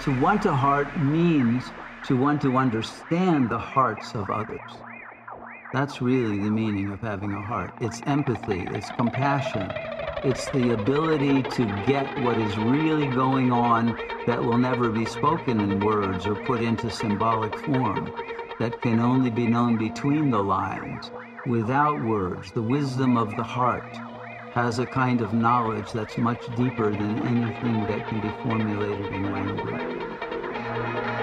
to want a heart means to want to understand the hearts of others. That's really the meaning of having a heart. It's empathy, it's compassion, it's the ability to get what is really going on that will never be spoken in words or put into symbolic form, that can only be known between the lines, without words. The wisdom of the heart has a kind of knowledge that's much deeper than anything that can be formulated in language.